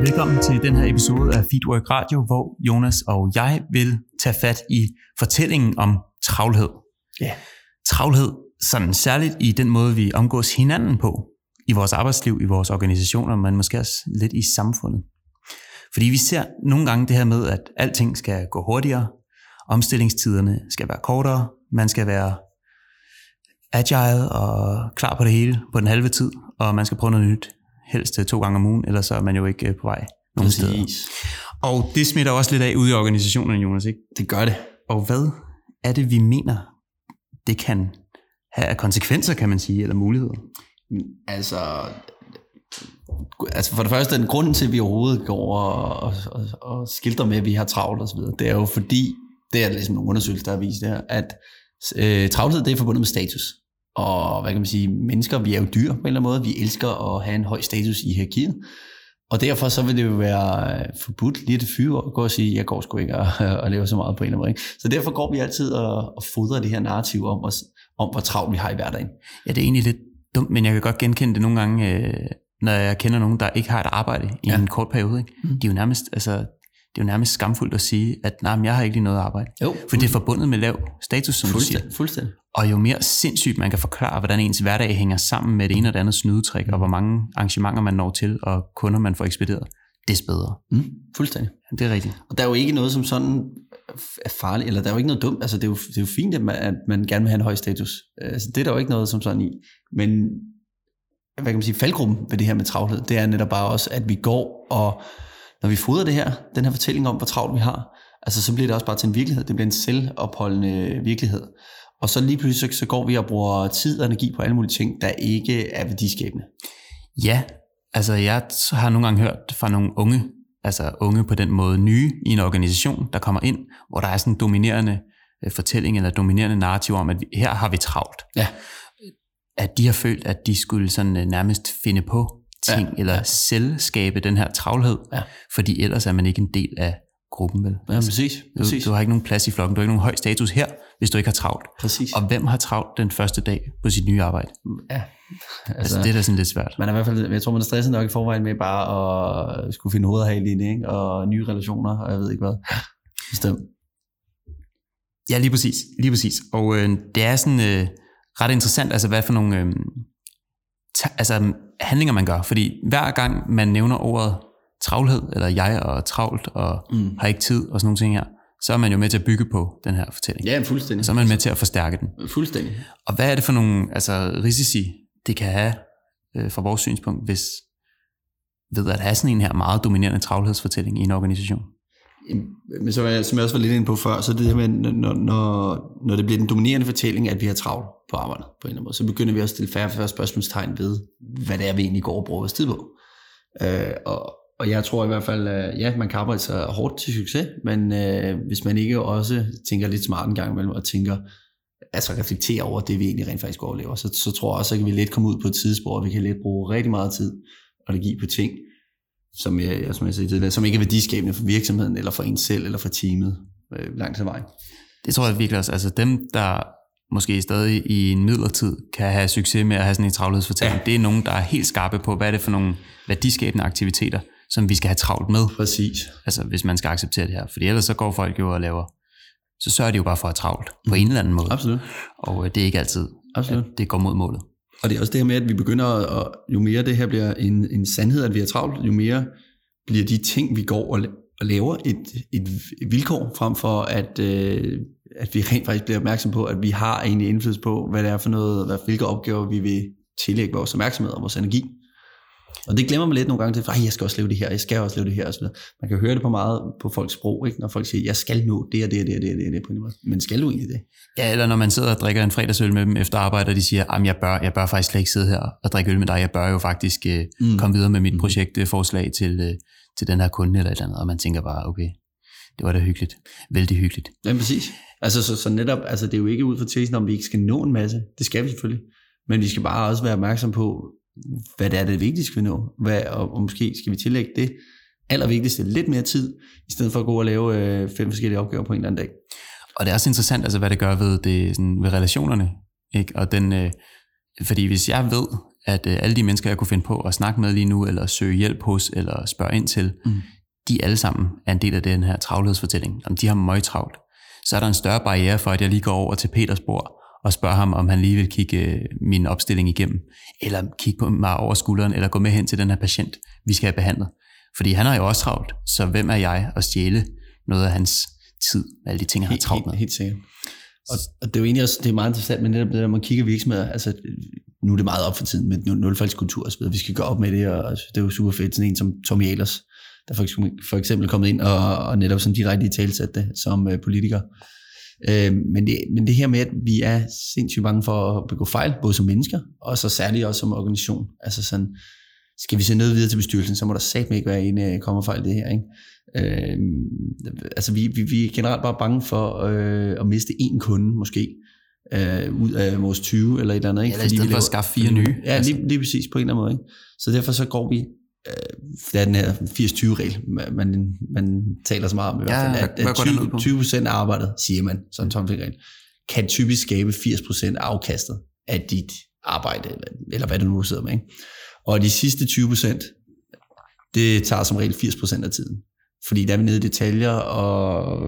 Velkommen til den her episode af Feedwork Radio, hvor Jonas og jeg vil tage fat i fortællingen om travlhed. Ja. Travlhed, sådan særligt i den måde, vi omgås hinanden på, i vores arbejdsliv, i vores organisationer, men måske også lidt i samfundet. Fordi vi ser nogle gange det her med, at alting skal gå hurtigere, omstillingstiderne skal være kortere, man skal være agile og klar på det hele på den halve tid, og man skal prøve noget nyt, helst to gange om ugen, ellers så er man jo ikke øh, på vej nogen steder. Præcis. Og det smitter også lidt af ude i organisationerne, Jonas, ikke? Det gør det. Og hvad er det, vi mener, det kan have af konsekvenser, kan man sige, eller muligheder? Altså, altså for det første, den grunden til, at vi overhovedet går og, og, og, skildrer med, at vi har travlt osv., det er jo fordi, det er ligesom nogle undersøgelser, der har vist det her, at øh, travlhed det er forbundet med status. Og hvad kan man sige, mennesker, vi er jo dyr på en eller anden måde, vi elsker at have en høj status i hierarkiet. Og derfor så vil det jo være forbudt lige at fyre og gå og sige, jeg går sgu ikke og, og laver så meget på en eller anden måde. Ikke? Så derfor går vi altid og, og fodrer det her narrativ om, os, om, hvor travlt vi har i hverdagen. Ja, det er egentlig lidt dumt, men jeg kan godt genkende det nogle gange, øh, når jeg kender nogen, der ikke har et arbejde i Ja. en kort periode. Ikke? Mm. Det er jo nærmest, altså, det er jo nærmest skamfuldt at sige, at nej, men jeg har ikke lige noget arbejde. Jo, For det er forbundet med lav status, som du siger. fuldstændig. Og jo mere sindssygt man kan forklare, hvordan ens hverdag hænger sammen med det ene og det andet snydetrik, og hvor mange arrangementer man når til, og kunder man får ekspederet, des bedre. Mm, fuldstændig. Det er rigtigt. Og der er jo ikke noget som sådan er farligt, eller der er jo ikke noget dumt. Altså, det er jo, det er jo fint, at man, at man gerne vil have en høj status. Altså, det er der jo ikke noget som sådan i. Men hvad kan man sige, faldgruppen ved det her med travlhed, det er netop bare også, at vi går og, når vi fodrer det her, den her fortælling om, hvor travlt vi har, altså så bliver det også bare til en virkelighed. Det bliver en selvopholdende virkelighed. Og så lige pludselig, så, går vi og bruger tid og energi på alle mulige ting, der ikke er værdiskabende. Ja, altså jeg har nogle gange hørt fra nogle unge, altså unge på den måde nye i en organisation, der kommer ind, hvor der er sådan en dominerende øh, fortælling eller dominerende narrativ om, at her har vi travlt. Ja. At de har følt, at de skulle sådan øh, nærmest finde på ting, Ja, eller selv skabe den her travlhed, Ja. fordi ellers er man ikke en del af gruppen, vel? Ja, præcis. Du, præcis. du har ikke nogen plads i flokken, du har ikke nogen høj status her, hvis du ikke har travlt. præcis. Og hvem har travlt den første dag på sit nye arbejde? ja. Altså, det er da sådan lidt svært. Man er i hvert fald, jeg tror, man er stresset nok i forvejen med bare at skulle finde hoved her i ikke? og nye relationer, og jeg ved ikke hvad. Bestemt. Ja, lige præcis. Lige præcis. Og øh, det er sådan øh, ret interessant, altså hvad for nogle øh, ta- altså, handlinger man gør. Fordi hver gang man nævner ordet travlhed, eller jeg og travlt, og Mm. har ikke tid, og sådan nogle ting her, så er man jo med til at bygge på den her fortælling. Ja, fuldstændig. Så er man med til at forstærke den. Fuldstændig. Og hvad er det for nogle altså, risici, det kan have øh, fra vores synspunkt, hvis ved at have sådan en her meget dominerende travlhedsfortælling i en organisation? Men så som jeg også var lidt inde på før, så det her med, når, når, når det bliver den dominerende fortælling, at vi har travlt på arbejdet på en eller anden måde, så begynder vi også at stille færre og færre spørgsmålstegn ved, hvad det er, vi egentlig går og bruger vores tid på. Øh, og, og jeg tror i hvert fald, at ja, man kan arbejde sig hårdt til succes, men øh, hvis man ikke også tænker lidt smart en gang imellem, og tænker, altså reflekterer over det, vi egentlig rent faktisk laver, så, så tror jeg også, at vi let komme ud på et tidsspor, og vi kan let bruge rigtig meget tid og energi på ting, som jeg, som jeg sagde tidligere, som ikke er værdiskabende for virksomheden, eller for en selv, eller for teamet øh, langt ad vejen. Det tror jeg virkelig også. Altså dem, der måske stadig i en midlertid kan have succes med at have sådan en travlhedsfortælling, ja. det er nogen, der er helt skarpe på, hvad er det for nogle værdiskabende aktiviteter, som vi skal have travlt med, Præcis. altså hvis man skal acceptere det her. Fordi ellers så går folk jo og laver, så sørger de jo bare for at have travlt på en eller anden måde. Absolut. Og øh, det er ikke altid, Absolut. at det går mod målet. Og det er også det her med, at vi begynder at, jo mere det her bliver en, en sandhed, at vi har travlt, jo mere bliver de ting, vi går og, og laver, et, et, et vilkår, frem for at, øh, at vi rent faktisk bliver opmærksom på, at vi har egentlig indflydelse på, hvad det er for noget, hvad, hvilke opgaver vi vil tillægge vores opmærksomhed og vores energi. Og det glemmer man lidt nogle gange til, at jeg skal også lave det her, jeg skal også lave det her osv. Man kan høre det på meget på folks sprog, ikke? når folk siger, jeg skal nå det og det og det og det og det, og det på en måde. Men skal du egentlig det? Ja, eller når man sidder og drikker en fredagsøl med dem efter arbejde, og de siger, at jeg bør, jeg bør faktisk slet ikke sidde her og drikke øl med dig, jeg bør jo faktisk øh, Mm. komme videre med mit Mm. projektforslag til, øh, til den her kunde eller et eller andet, og man tænker bare, okay, det var da hyggeligt, vældig hyggeligt. Ja, præcis. Altså, så, så netop, altså, det er jo ikke ud fra tesen, om vi ikke skal nå en masse. Det skal vi selvfølgelig. Men vi skal bare også være opmærksom på, hvad det er, det vigtigste vi nå. Hvad, og, og måske skal vi tillægge det allervigtigste lidt mere tid, i stedet for at gå og lave øh, fem forskellige opgaver på en eller anden dag. Og det er også interessant, altså, hvad det gør ved, det, sådan, ved relationerne. Ikke? Og den, øh, fordi hvis jeg ved, at øh, alle de mennesker, jeg kunne finde på at snakke med lige nu, eller søge hjælp hos, eller spørge ind til, mm. de alle sammen er en del af den her travlhedsfortælling. Om de har møg travlt. Så er der en større barriere for, at jeg lige går over til Peters bord og spørger ham, om han lige vil kigge øh, min opstilling igennem, eller kigge på mig over skulderen, eller gå med hen til den her patient, vi skal have behandlet. Fordi han har jo også travlt, så hvem er jeg at stjæle noget af hans tid, alle de ting, han har travlt med? Helt, helt sikkert. Og, og det er jo egentlig også, det er meget interessant, men netop det der, man kigger virksomheder, altså nu er det meget op for tiden med nulfaldskultur og så videre. Vi skal gå op med det, og det er jo super fedt. Sådan en som Tommy Ahlers, der for eksempel, for eksempel er kommet ind og, og netop sådan direkte i talsat det som uh, politiker. Uh, men, det, men det her med, at vi er sindssygt bange for at begå fejl, både som mennesker, og så særligt også som organisation. Altså sådan, skal vi se noget videre til bestyrelsen, så må der satme ikke være en uh, kommerfejl det her. Ikke? Øh, altså vi, vi, vi er generelt bare bange for øh, at miste en kunde måske øh, ud af vores 20 eller et eller andet. Ikke? Ja, Fordi i stedet for at skaffe fire nye. Ja, altså. lige, lige præcis på en eller anden måde. Ikke? Så derfor så går vi, øh, det er den her 80-20-regel, man, man taler så meget om i hvert fald, at, at 20, 20 procent af arbejdet, siger man, sådan en tommelfingerregel, kan typisk skabe 80 procent af afkastet af dit arbejde, eller, eller hvad du nu sidder med. Ikke? Og de sidste 20 procent, det tager som regel 80 procent af tiden fordi der er vi nede i detaljer og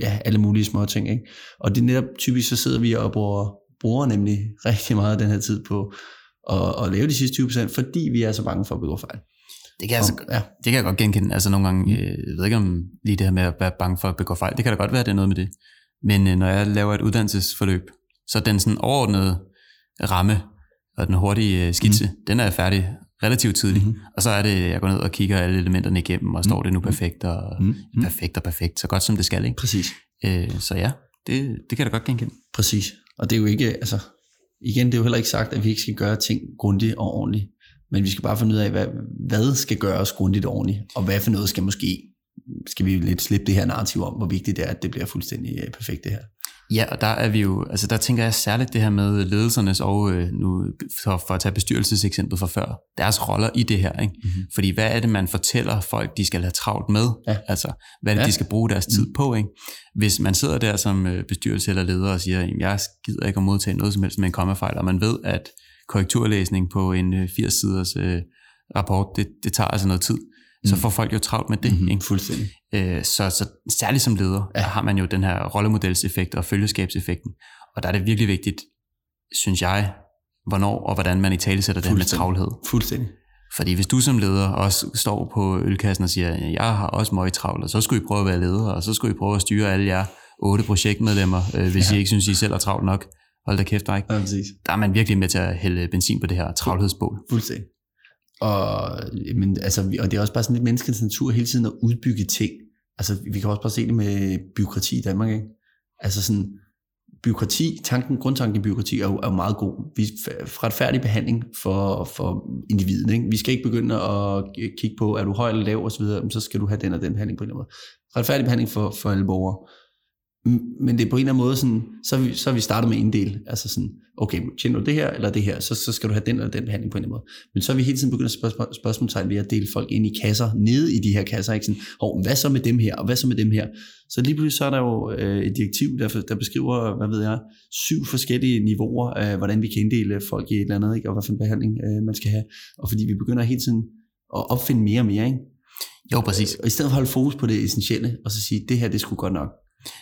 ja, alle mulige små ting. Ikke? Og det er netop typisk, så sidder vi og bruger, bruger nemlig rigtig meget af den her tid på at, at lave de sidste 20%, fordi vi er så bange for at begå fejl. Det kan, altså, ja. det kan jeg godt genkende. Altså nogle gange, øh, jeg ved ikke om lige det her med at være bange for at begå fejl, det kan da godt være, at det er noget med det. Men øh, når jeg laver et uddannelsesforløb, så den sådan overordnede ramme og den hurtige øh, skitse, mm. den er færdig relativt tidligt. Mm-hmm. Og så er det, jeg går ned og kigger alle elementerne igennem, og står det nu mhm. perfekt og mm-hmm. perfekt og perfekt, så godt som det skal, ikke? Præcis. Øh, så ja, det, det kan jeg da godt genkende. Præcis. Og det er jo ikke, altså, igen, det er jo heller ikke sagt, at vi ikke skal gøre ting grundigt og ordentligt. Men vi skal bare finde ud af, hvad, hvad skal gøres grundigt ordentligt, og hvad for noget skal måske, skal vi lidt slippe det her narrativ om, hvor vigtigt det er, at det bliver fuldstændig øh, perfekt det her. Ja, og der er vi jo, altså der tænker jeg særligt det her med ledelsernes og øh, nu for, for at tage bestyrelseseksemplet fra før, deres roller i det her, ikke? Mm-hmm. Fordi hvad er det, man fortæller folk, de skal have travlt med? Ja. Altså, hvad er det, ja. de skal bruge deres tid mm. på, ikke? Hvis man sidder der som øh, bestyrelse eller leder og siger, jeg gider ikke at modtage noget som helst med en kommafejl, og man ved, at korrekturlæsning på en øh, 80-siders øh, rapport, det, det tager altså noget tid, så mm. får folk jo travlt med det. Mm-hmm, ikke? Fuldstændig. Øh, så, så særligt som leder, ja. der har man jo den her rollemodelseffekt og følgeskabseffekten. Og der er det virkelig vigtigt, synes jeg, hvornår og hvordan man i tale sætter det her med travlhed. Fuldstændig. Fordi hvis du som leder også står på ølkassen og siger, jeg har også meget travlt, og så skulle I prøve at være leder, og så skulle I prøve at styre alle jer otte projektmedlemmer, øh, hvis ja. I ikke synes, I selv er travlt nok. Hold da kæft, ikke? Ja, der er man virkelig med til at hælde benzin på det her travlhedsbål. Fuldstændig. Og, men, altså, og det er også bare sådan lidt menneskets natur hele tiden at udbygge ting. Altså, vi kan også bare se det med byråkrati i Danmark, ikke? Altså sådan, byråkrati, tanken, grundtanken i byråkrati er jo, er jo meget god. Vi retfærdig behandling for, for individet. Ikke? Vi skal ikke begynde at kigge på, er du høj eller lav osv., så, så skal du have den og den behandling på en eller anden måde. Retfærdig behandling for, for alle borgere. Men det er på en eller anden måde sådan, så vi, så vi startet med en del. Altså sådan, okay, tjener du det her eller det her, så, så skal du have den eller den behandling på en eller anden måde. Men så har vi hele tiden begyndt at spørge spørgsmålstegn ved at dele folk ind i kasser, nede i de her kasser. Ikke? Sådan, Hov, hvad så med dem her, og hvad så med dem her? Så lige pludselig så er der jo øh, et direktiv, der, der beskriver, hvad ved jeg, syv forskellige niveauer af, hvordan vi kan inddele folk i et eller andet, ikke? og hvad for en behandling øh, man skal have. Og fordi vi begynder hele tiden at opfinde mere og mere, ikke? Jo, præcis. Og i stedet for at holde fokus på det essentielle, og så sige, det her, det skulle godt nok.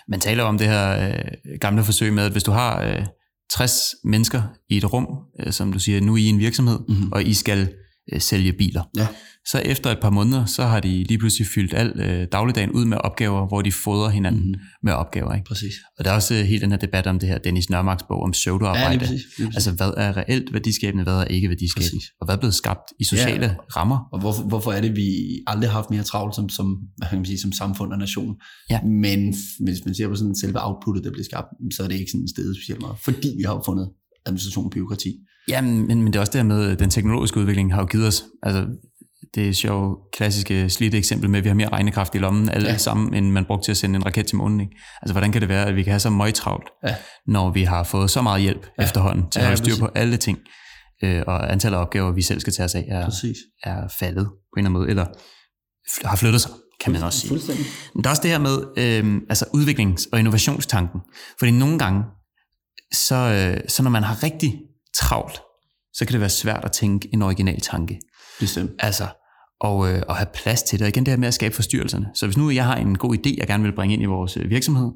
Man taler om det her øh, gamle forsøg med, at hvis du har øh, 60 mennesker i et rum, øh, som du siger, nu I en virksomhed, mm-hmm. og I skal øh, sælge biler. Ja. Så efter et par måneder, så har de lige pludselig fyldt al øh, dagligdagen ud med opgaver, hvor de fodrer hinanden mm-hmm. med opgaver. Ikke? Præcis. Og der er også øh, hele den her debat om det her Dennis Nørmarks bog om pseudoarbejde. Ja, lige præcis, lige præcis. Altså hvad er reelt værdiskabende, hvad er ikke værdiskabende, præcis. og hvad er blevet skabt i sociale ja. rammer. Og hvorfor, hvorfor er det, vi aldrig har haft mere travlt som, som, hvad kan man sige, som samfund og nation. Ja. Men hvis man ser på sådan selve outputtet, der bliver skabt, så er det ikke sådan et sted specielt meget, fordi vi har fundet administration og byråkrati. Ja, men, men det er også det her med, at den teknologiske udvikling har jo givet os, altså det er sjovt klassiske slidte eksempel med, at vi har mere regnekraft i lommen alle ja. sammen, end man brugte til at sende en raket til månen. Ikke? Altså, hvordan kan det være, at vi kan have så meget travlt, ja. når vi har fået så meget hjælp ja. efterhånden til ja, at holde styr på alle ting, øh, og antallet af opgaver, vi selv skal tage os af, er, er faldet på en eller anden måde, eller har flyttet sig, kan man også sige. Men der er også det her med øh, altså udviklings- og innovationstanken. Fordi nogle gange, så, øh, så når man har rigtig travlt, så kan det være svært at tænke en original tanke. Bestemt. Altså, og, øh, og have plads til det. Og igen det her med at skabe forstyrrelserne. Så hvis nu jeg har en god idé, jeg gerne vil bringe ind i vores øh, virksomhed,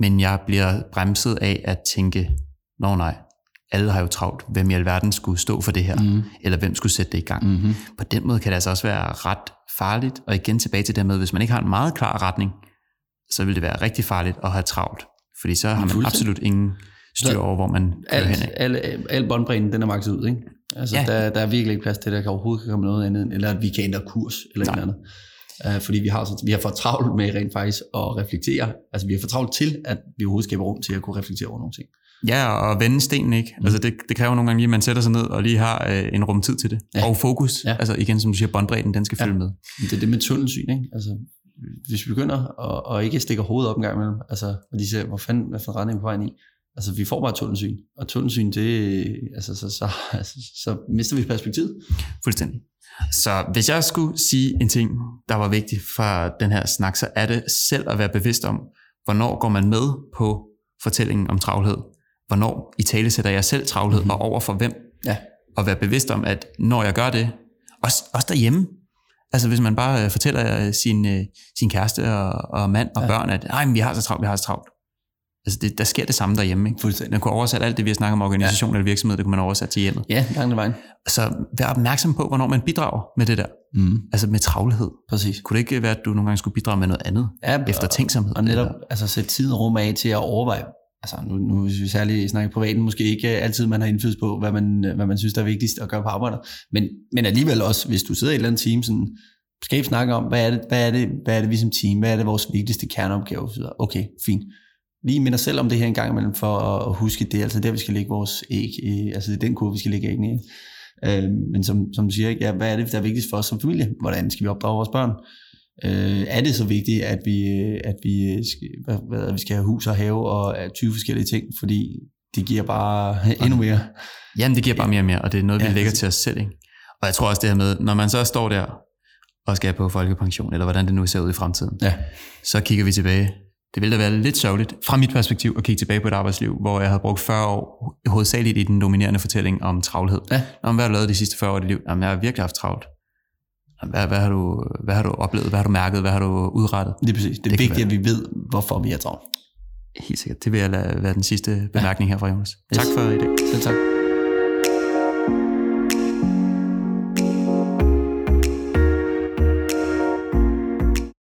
men jeg bliver bremset af at tænke, nå nej, alle har jo travlt, hvem i alverden skulle stå for det her, mm. eller hvem skulle sætte det i gang. Mm-hmm. På den måde kan det altså også være ret farligt, og igen tilbage til det med, hvis man ikke har en meget klar retning, så vil det være rigtig farligt at have travlt, fordi så har man absolut ingen styr over, hvor man kører hen. Al, al båndbredden, den er makset ud, ikke? Altså, ja. der, der er virkelig ikke plads til, at der overhovedet kan komme noget andet, eller at vi kan ændre kurs, eller noget andet. Uh, fordi vi har, så, vi har for travlt med rent faktisk at reflektere. Altså, vi har for travlt til, at vi overhovedet skaber rum til at kunne reflektere over nogle ting. Ja, og vende stenen, ikke? Mm. Altså, det, det kræver nogle gange at man sætter sig ned og lige har øh, en rumtid til det. Ja. Og fokus. Ja. Altså, igen, som du siger, båndbredden, den skal ja. følge med. Det er det med tunnelsyn, ikke? Altså, hvis vi begynder at, og ikke stikker hovedet op en gang imellem, altså, og de siger, hvor fanden, hvad for retning på vejen i? Altså, vi får bare tunnelsyn, og tunnelsyn, det, altså, så, så, altså, så mister vi perspektivet. Fuldstændig. Så hvis jeg skulle sige en ting, der var vigtig for den her snak, så er det selv at være bevidst om, hvornår går man med på fortællingen om travlhed. Hvornår i tale sætter jeg selv travlhed, mm-hmm. og over for hvem. Ja. Og være bevidst om, at når jeg gør det, også, også derhjemme, Altså hvis man bare fortæller sin, sin kæreste og, og mand og ja. børn, at Ej, men vi har så travlt, vi har så travlt. Altså det, der sker det samme derhjemme. Ikke? Fuldstændig. Man kunne oversætte alt det, vi har snakket om organisation ja. eller virksomhed, det kunne man oversætte til hjemmet. Ja, langt vejen. Så vær opmærksom på, hvornår man bidrager med det der. Mm. Altså med travlhed. Præcis. Kunne det ikke være, at du nogle gange skulle bidrage med noget andet? Ja, efter tænksomhed. Og netop altså, sætte tid og rum af til at overveje. Altså nu, nu hvis vi særligt snakker privaten, måske ikke altid man har indflydelse på, hvad man, hvad man synes, der er vigtigst at gøre på arbejdet. Men, men alligevel også, hvis du sidder i et eller andet team, sådan, skal vi snakke om, hvad er, det, hvad, er det, hvad er det vi som team, hvad er det vores vigtigste kerneopgave? Okay, fint lige minder selv om det her en gang imellem, for at huske det, altså der vi skal lægge vores æg, altså det er den kurve, vi skal lægge æggene i. Øh, men som, som du siger, ja, hvad er det, der er vigtigst for os som familie? Hvordan skal vi opdrage vores børn? Øh, er det så vigtigt, at vi, at vi, skal, hvad, hvad, vi skal have hus og have og 20 forskellige ting, fordi det giver bare endnu mere. Jamen, det giver bare mere og mere, og det er noget, vi ja, lægger til os selv. Ikke? Og jeg tror også det her med, når man så står der og skal på folkepension, eller hvordan det nu ser ud i fremtiden, ja. så kigger vi tilbage det ville da være lidt sørgeligt fra mit perspektiv at kigge tilbage på et arbejdsliv, hvor jeg havde brugt 40 år hovedsageligt i den dominerende fortælling om travlhed. Ja. Nå, hvad har du lavet de sidste 40 år i dit liv? Jamen, jeg har virkelig haft travlt. Hvad, hvad, har du, hvad har du oplevet? Hvad har du mærket? Hvad har du udrettet? Det er præcis. Det er det vigtigt, at vi ved, hvorfor vi er travlt. Helt sikkert. Det vil jeg lade være den sidste bemærkning ja. her fra Jonas. Yes. Tak for i dag. Selv tak.